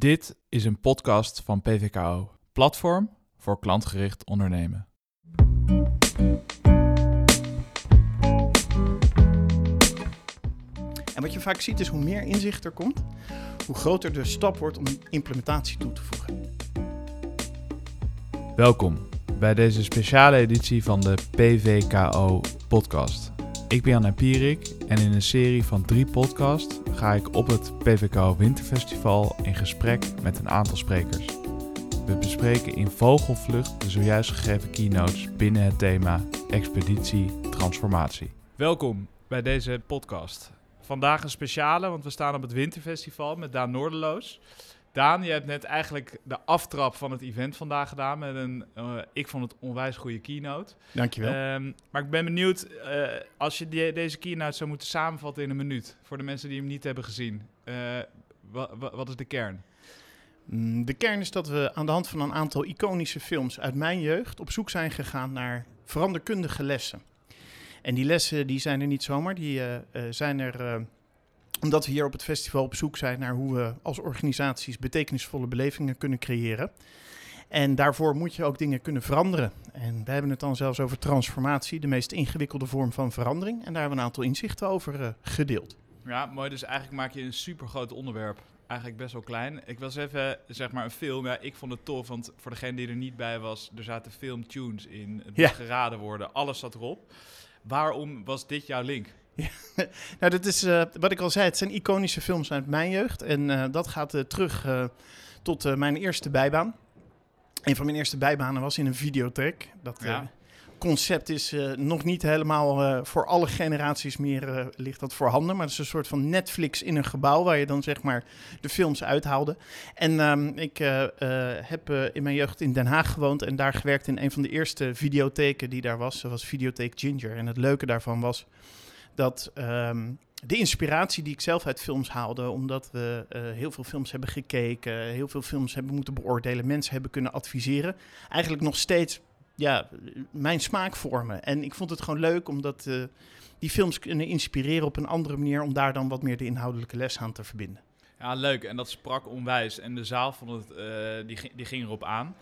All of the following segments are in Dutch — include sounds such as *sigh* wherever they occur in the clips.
Dit is een podcast van PVKO, Platform voor klantgericht ondernemen. En wat je vaak ziet is hoe meer inzicht er komt, hoe groter de stap wordt om implementatie toe te voegen. Welkom bij deze speciale editie van de PVKO podcast. Ik ben Jan Pierik en in een serie van drie podcasts ga ik op het PVKO Winterfestival in gesprek met een aantal sprekers. We bespreken in vogelvlucht de zojuist gegeven keynotes binnen het thema Expeditie Transformatie. Welkom bij deze podcast. Vandaag een speciale, want we staan op het Winterfestival met Daan Noorderloos. Daan, je hebt net eigenlijk de aftrap van het event vandaag gedaan met een, uh, ik vond het onwijs goede keynote. Dankjewel. Um, maar ik ben benieuwd, uh, als je die, deze keynote zou moeten samenvatten in een minuut, voor de mensen die hem niet hebben gezien, uh, wa, wa, wat is de kern? Mm, de kern is dat we aan de hand van een aantal iconische films uit mijn jeugd op zoek zijn gegaan naar veranderkundige lessen. En die lessen die zijn er niet zomaar, die zijn er omdat we hier op het festival op zoek zijn naar hoe we als organisaties betekenisvolle belevingen kunnen creëren. En daarvoor moet je ook dingen kunnen veranderen. En we hebben het dan zelfs over transformatie, de meest ingewikkelde vorm van verandering. En daar hebben we een aantal inzichten over uh, gedeeld. Ja, mooi. Dus eigenlijk maak je een super groot onderwerp. Eigenlijk best wel klein. Ik was even, zeg maar, een film. Ja, ik vond het tof, want voor degene die er niet bij was, er zaten filmtunes in. Het ja. geraden worden, alles zat erop. Waarom was dit jouw link? Ja, *laughs* nou, dat is uh, wat ik al zei. Het zijn iconische films uit mijn jeugd. En uh, dat gaat uh, terug tot mijn eerste bijbaan. Een van mijn eerste bijbanen was in een videotheek. Dat ja. concept is nog niet helemaal voor alle generaties meer ligt dat voorhanden. Maar het is een soort van Netflix in een gebouw waar je dan zeg maar de films uithaalde. En ehm, ik heb in mijn jeugd in Den Haag gewoond en daar gewerkt in een van de eerste videotheken die daar was. Dat was Videotheek Ginger. En het leuke daarvan was dat um, de inspiratie die ik zelf uit films haalde, omdat we uh, heel veel films hebben gekeken, heel veel films hebben moeten beoordelen, mensen hebben kunnen adviseren, eigenlijk nog steeds ja, mijn smaak vormen. En ik vond het gewoon leuk omdat uh, die films kunnen inspireren op een andere manier, om daar dan wat meer de inhoudelijke les aan te verbinden. Ja, leuk. En dat sprak onwijs. En de zaal vond het, uh, die, die ging erop aan.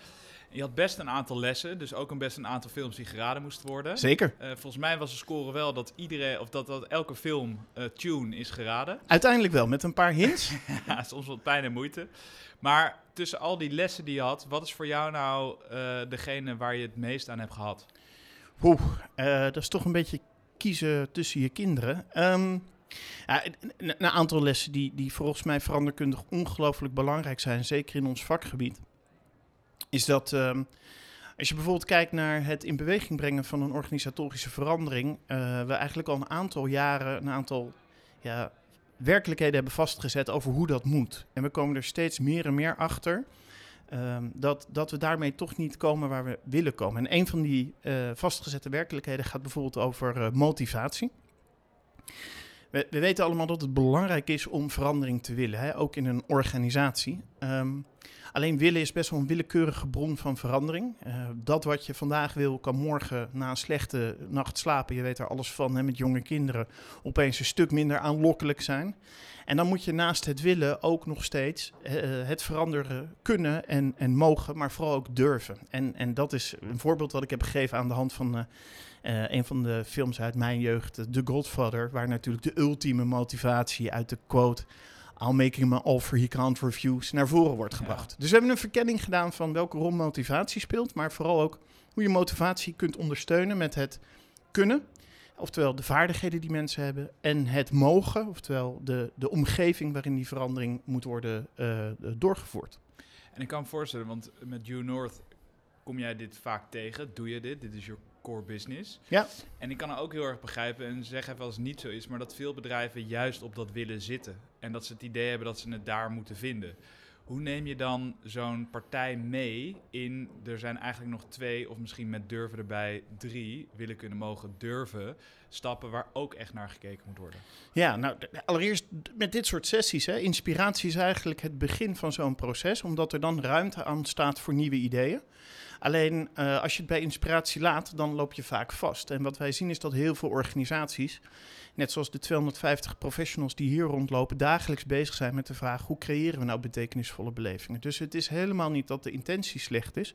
Je had best een aantal lessen, dus ook een best een aantal films die geraden moesten worden. Zeker. Uh, volgens mij was de score wel dat iedereen, of dat, dat elke film uh, tune is geraden. *laughs* Uiteindelijk wel, met een paar hints. *laughs* ja, soms wat pijn en moeite. Maar tussen al die lessen die je had, wat is voor jou nou uh, degene waar je het meest aan hebt gehad? Oeh, dat is toch een beetje kiezen tussen je kinderen. Um, ja, een, een, aantal lessen die, die volgens mij veranderkundig ongelooflijk belangrijk zijn, zeker in ons vakgebied is dat um, als je bijvoorbeeld kijkt naar het in beweging brengen van een organisatorische verandering, uh, we eigenlijk al een aantal jaren een aantal ja, werkelijkheden hebben vastgezet over hoe dat moet. En we komen er steeds meer en meer achter um, dat, dat we daarmee toch niet komen waar we willen komen. En een van die uh, vastgezette werkelijkheden gaat bijvoorbeeld over uh, motivatie. We, we, weten allemaal dat het belangrijk is om verandering te willen, hè? ook in een organisatie. Um, Alleen willen is best wel een willekeurige bron van verandering. Uh, dat wat je vandaag wil, kan morgen na een slechte nacht slapen. Je weet er alles van, hè, met jonge kinderen, opeens een stuk minder aanlokkelijk zijn. En dan moet je naast het willen ook nog steeds uh, het veranderen kunnen en, en mogen, maar vooral ook durven. En, en dat is een voorbeeld wat ik heb gegeven aan de hand van een van de films uit mijn jeugd, The Godfather, waar natuurlijk de ultieme motivatie uit de quote I'll make him an offer he can't refuse naar voren wordt gebracht. Ja. Dus we hebben een verkenning gedaan van welke rol motivatie speelt, maar vooral ook hoe je motivatie kunt ondersteunen met het kunnen, oftewel de vaardigheden die mensen hebben, en het mogen, oftewel de, de omgeving waarin die verandering moet worden uh, doorgevoerd. En ik kan me voorstellen, want met Due North kom jij dit vaak tegen, doe je dit, dit is je core business. Ja. En ik kan ook heel erg begrijpen en zeg even als het niet zo is, maar dat veel bedrijven juist op dat willen zitten. En dat ze het idee hebben dat ze het daar moeten vinden. Hoe neem je dan zo'n partij mee in, er zijn eigenlijk nog twee of misschien met durven erbij drie, willen kunnen mogen durven, stappen waar ook echt naar gekeken moet worden? Ja, nou allereerst met dit soort sessies, hè, inspiratie is eigenlijk het begin van zo'n proces, omdat er dan ruimte aan staat voor nieuwe ideeën. Alleen uh, als je het bij inspiratie laat, dan loop je vaak vast. En wat wij zien is dat heel veel organisaties, net zoals de 250 professionals die hier rondlopen, dagelijks bezig zijn met de vraag hoe creëren we nou betekenisvolle belevingen. Dus het is helemaal niet dat de intentie slecht is.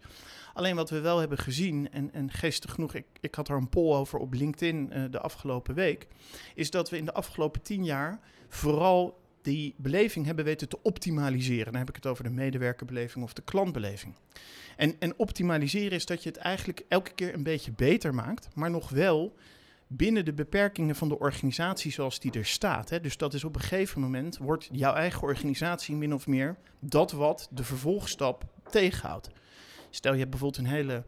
Alleen wat we wel hebben gezien, en, en geestig genoeg, ik, ik had er een poll over op LinkedIn uh, de afgelopen week, is dat we in de afgelopen tien jaar vooral die beleving hebben weten te optimaliseren. Dan heb ik het over de medewerkerbeleving of de klantbeleving. En, en optimaliseren is dat je het eigenlijk elke keer een beetje beter maakt, maar nog wel binnen de beperkingen van de organisatie zoals die er staat. Hè. Dus dat is op een gegeven moment, wordt jouw eigen organisatie min of meer dat wat de vervolgstap tegenhoudt. Stel je hebt bijvoorbeeld een hele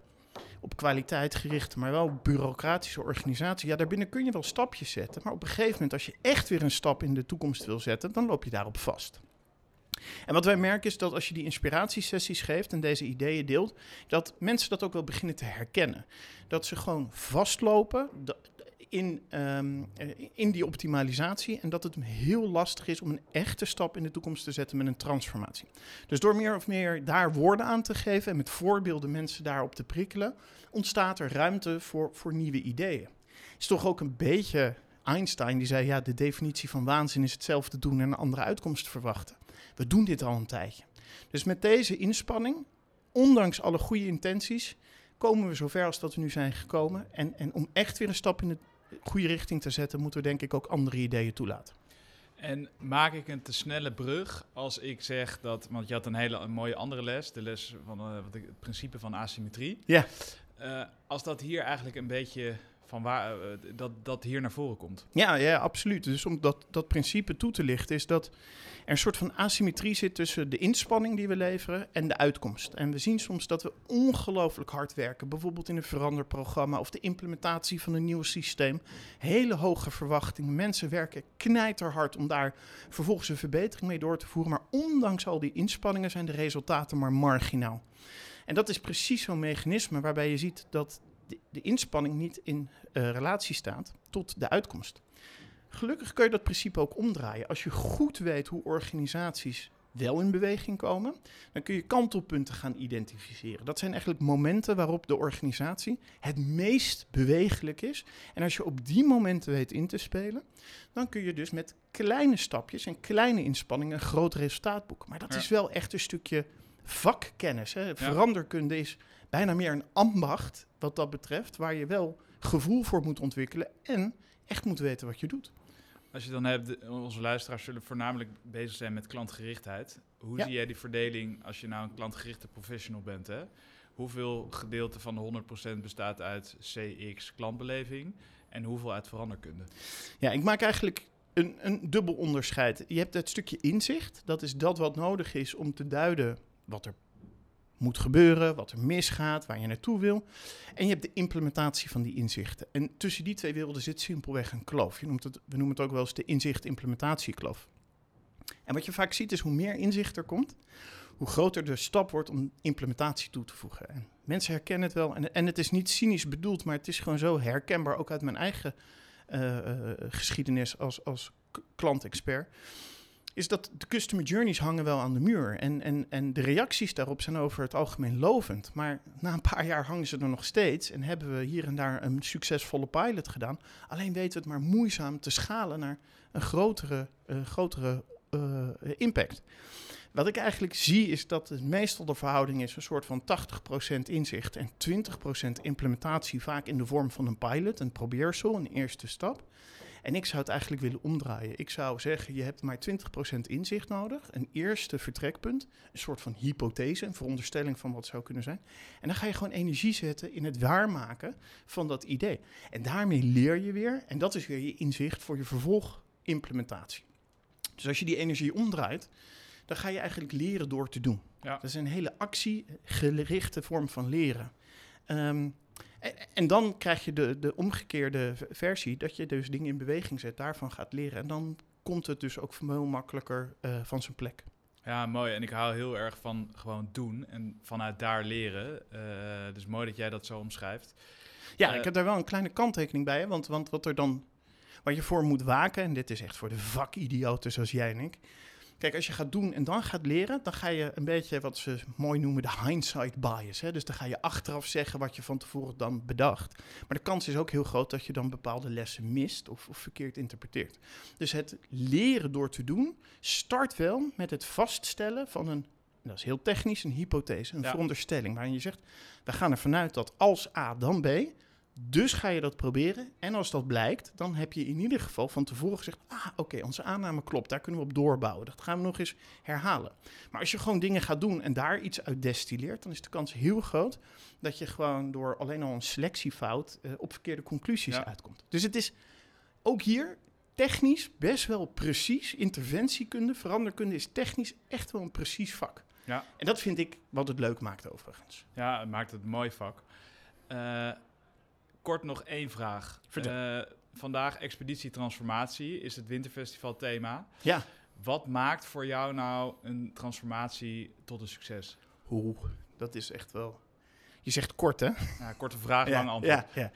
op kwaliteit gerichte, maar wel bureaucratische organisatie. Ja, daarbinnen kun je wel stapjes zetten. Maar op een gegeven moment, als je echt weer een stap in de toekomst wil zetten, dan loop je daarop vast. En wat wij merken is dat als je die inspiratiesessies geeft en deze ideeën deelt, dat mensen dat ook wel beginnen te herkennen. Dat ze gewoon vastlopen in, um, in die optimalisatie en dat het heel lastig is om een echte stap in de toekomst te zetten met een transformatie. Dus door meer of meer daar woorden aan te geven en met voorbeelden mensen daarop te prikkelen, ontstaat er ruimte voor, voor nieuwe ideeën. Is toch ook een beetje Einstein die zei: ja, de definitie van waanzin is hetzelfde doen en een andere uitkomst verwachten. We doen dit al een tijdje. Dus met deze inspanning, ondanks alle goede intenties, komen we zover als dat we nu zijn gekomen. En, en om echt weer een stap in de goede richting te zetten, moeten we denk ik ook andere ideeën toelaten. En maak ik een te snelle brug als ik zeg dat, want je had een hele mooie andere les, de les van uh, wat ik, het principe van asymmetrie. Ja. Uh, als dat hier eigenlijk een beetje van waar uh, dat, dat hier naar voren komt. Ja, ja, absoluut. Dus om dat, dat principe toe te lichten, is dat er een soort van asymmetrie zit tussen de inspanning die we leveren en de uitkomst. En we zien soms dat we ongelooflijk hard werken, bijvoorbeeld in een veranderprogramma of de implementatie van een nieuw systeem. Hele hoge verwachtingen. Mensen werken knijterhard om daar vervolgens een verbetering mee door te voeren. Maar ondanks al die inspanningen zijn de resultaten maar marginaal. En dat is precies zo'n mechanisme waarbij je ziet dat de, inspanning niet in uh, relatie staat tot de uitkomst. Gelukkig kun je dat principe ook omdraaien. Als je goed weet hoe organisaties wel in beweging komen, dan kun je kantelpunten gaan identificeren. Dat zijn eigenlijk momenten waarop de organisatie het meest bewegelijk is. En als je op die momenten weet in te spelen, dan kun je dus met kleine stapjes en kleine inspanningen een groot resultaat boeken. Maar dat is wel echt een stukje vakkennis. Hè. Veranderkunde is bijna meer een ambacht wat dat betreft, waar je wel gevoel voor moet ontwikkelen en echt moet weten wat je doet. Als je dan hebt, onze luisteraars zullen voornamelijk bezig zijn met klantgerichtheid. Hoe zie jij die verdeling als je nou een klantgerichte professional bent? Hè? Hoeveel gedeelte van de 100% bestaat uit CX klantbeleving en hoeveel uit veranderkunde? Ja, ik maak eigenlijk een, een dubbel onderscheid. Je hebt het stukje inzicht, dat is dat wat nodig is om te duiden wat er moet gebeuren, wat er misgaat, waar je naartoe wil. En je hebt de implementatie van die inzichten. En tussen die twee werelden zit simpelweg een kloof. Je noemt het, we noemen het ook wel eens de inzicht-implementatiekloof. En wat je vaak ziet is hoe meer inzicht er komt, hoe groter de stap wordt om implementatie toe te voegen. En mensen herkennen het wel. En, en het is niet cynisch bedoeld, maar het is gewoon zo herkenbaar, ook uit mijn eigen uh, uh, geschiedenis als, als klantexpert is dat de customer journeys hangen wel aan de muur. En, en, en de reacties daarop zijn over het algemeen lovend. Maar na een paar jaar hangen ze er nog steeds. En hebben we hier en daar een succesvolle pilot gedaan. Alleen weten we het maar moeizaam te schalen naar een grotere, grotere uh, impact. Wat ik eigenlijk zie is dat het meestal de verhouding is een soort van 80% inzicht en 20% implementatie, vaak in de vorm van een pilot, een probeersel, een eerste stap. En ik zou het eigenlijk willen omdraaien. Ik zou zeggen, je hebt maar 20% inzicht nodig. Een eerste vertrekpunt, een soort van hypothese, een veronderstelling van wat zou kunnen zijn. En dan ga je gewoon energie zetten in het waarmaken van dat idee. En daarmee leer je weer, en dat is weer je inzicht voor je vervolgimplementatie. Dus als je die energie omdraait, dan ga je eigenlijk leren door te doen. Ja. Dat is een hele actiegerichte vorm van leren. Um, en, dan krijg je de, de omgekeerde versie, dat je dus dingen in beweging zet, daarvan gaat leren. En dan komt het dus ook veel makkelijker uh, van zijn plek. Ja, mooi. En ik hou heel erg van gewoon doen en vanuit daar leren. Uh, dus mooi dat jij dat zo omschrijft. Ja, uh, ik heb daar wel een kleine kanttekening bij. Want, want wat er dan, waar je voor moet waken, en dit is echt voor de vakidioten zoals jij en ik Kijk, als je gaat doen en dan gaat leren, dan ga je een beetje wat ze mooi noemen de hindsight bias. Hè? Dus dan ga je achteraf zeggen wat je van tevoren dan bedacht. Maar de kans is ook heel groot dat je dan bepaalde lessen mist of, of verkeerd interpreteert. Dus het leren door te doen start wel met het vaststellen van een dat is heel technisch, een hypothese, een Ja. veronderstelling. Waarin je zegt, we gaan ervan uit dat als A dan B, dus ga je dat proberen. En als dat blijkt, dan heb je in ieder geval van tevoren gezegd, ah oké, onze aanname klopt, daar kunnen we op doorbouwen. Dat gaan we nog eens herhalen. Maar als je gewoon dingen gaat doen en daar iets uit destilleert, dan is de kans heel groot dat je gewoon door alleen al een selectiefout eh, op verkeerde conclusies Ja. uitkomt. Dus het is ook hier technisch best wel precies. Interventiekunde, veranderkunde is technisch echt wel een precies vak. Ja. En dat vind ik wat het leuk maakt overigens. Ja, het maakt het een mooi vak. Eh, kort nog één vraag. Eh, vandaag Expeditie Transformatie is het Winterfestival thema. Ja. Wat maakt voor jou nou een transformatie tot een succes? Hoe? Dat is echt wel... Je zegt kort, hè? Ja, korte vraag, lang antwoord. Ja, ja.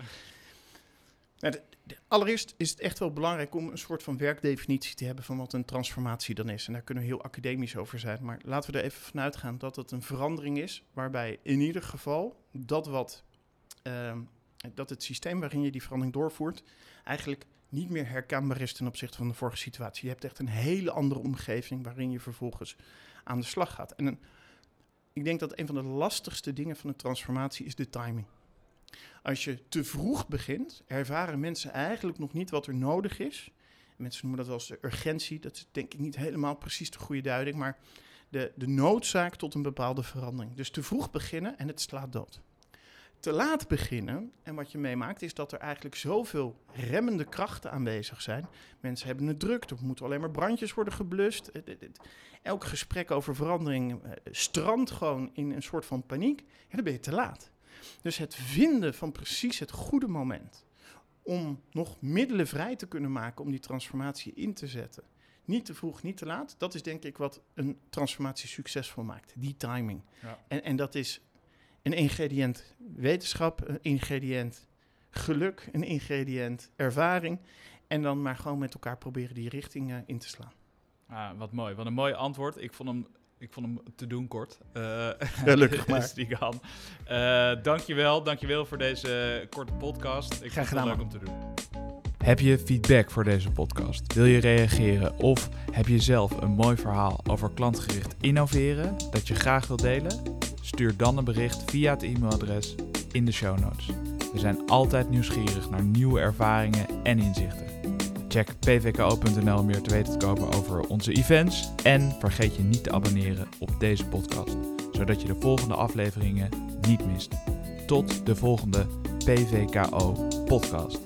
Nou, de- de- allereerst is het echt wel belangrijk om een soort van werkdefinitie te hebben van wat een transformatie dan is. En daar kunnen we heel academisch over zijn. Maar laten we er even vanuit gaan dat het een verandering is waarbij in ieder geval dat wat ehm, dat het systeem waarin je die verandering doorvoert eigenlijk niet meer herkenbaar is ten opzichte van de vorige situatie. Je hebt echt een hele andere omgeving waarin je vervolgens aan de slag gaat. En ik denk dat een van de lastigste dingen van een transformatie is de timing. Als je te vroeg begint, ervaren mensen eigenlijk nog niet wat er nodig is. Mensen noemen dat wel de urgentie. Dat is denk ik niet helemaal precies de goede duiding, maar de, de noodzaak tot een bepaalde verandering. Dus te vroeg beginnen en het slaat dood. Te laat beginnen en wat je meemaakt is dat er eigenlijk zoveel remmende krachten aanwezig zijn. Mensen hebben het druk, er moeten alleen maar brandjes worden geblust. Elk gesprek over verandering eh, strandt gewoon in een soort van paniek. En dan ben je te laat. Dus het vinden van precies het goede moment om nog middelen vrij te kunnen maken om die transformatie in te zetten. Niet te vroeg, niet te laat. Dat is denk ik wat een transformatie succesvol maakt. Die timing. Ja. En, en dat is een ingrediënt wetenschap, een ingrediënt geluk, een ingrediënt ervaring. En dan maar gewoon met elkaar proberen die richting eh, in te slaan. Ah, wat mooi. Wat een mooi antwoord. Ik vond hem, ik vond hem te doen kort. Eh *laughs* Gelukkig maar. dus die kan. Eh, dankjewel. Dankjewel voor deze korte podcast. Ik Graag vond het gedaan, leuk om te doen. Heb je feedback voor deze podcast? Wil je reageren? Of heb je zelf een mooi verhaal over klantgericht innoveren dat je graag wilt delen? Stuur dan een bericht via het e-mailadres in de show notes. We zijn altijd nieuwsgierig naar nieuwe ervaringen en inzichten. Check pvko.nl om meer te weten te komen over onze events. En vergeet je niet te abonneren op deze podcast, zodat je de volgende afleveringen niet mist. Tot de volgende PVKO podcast.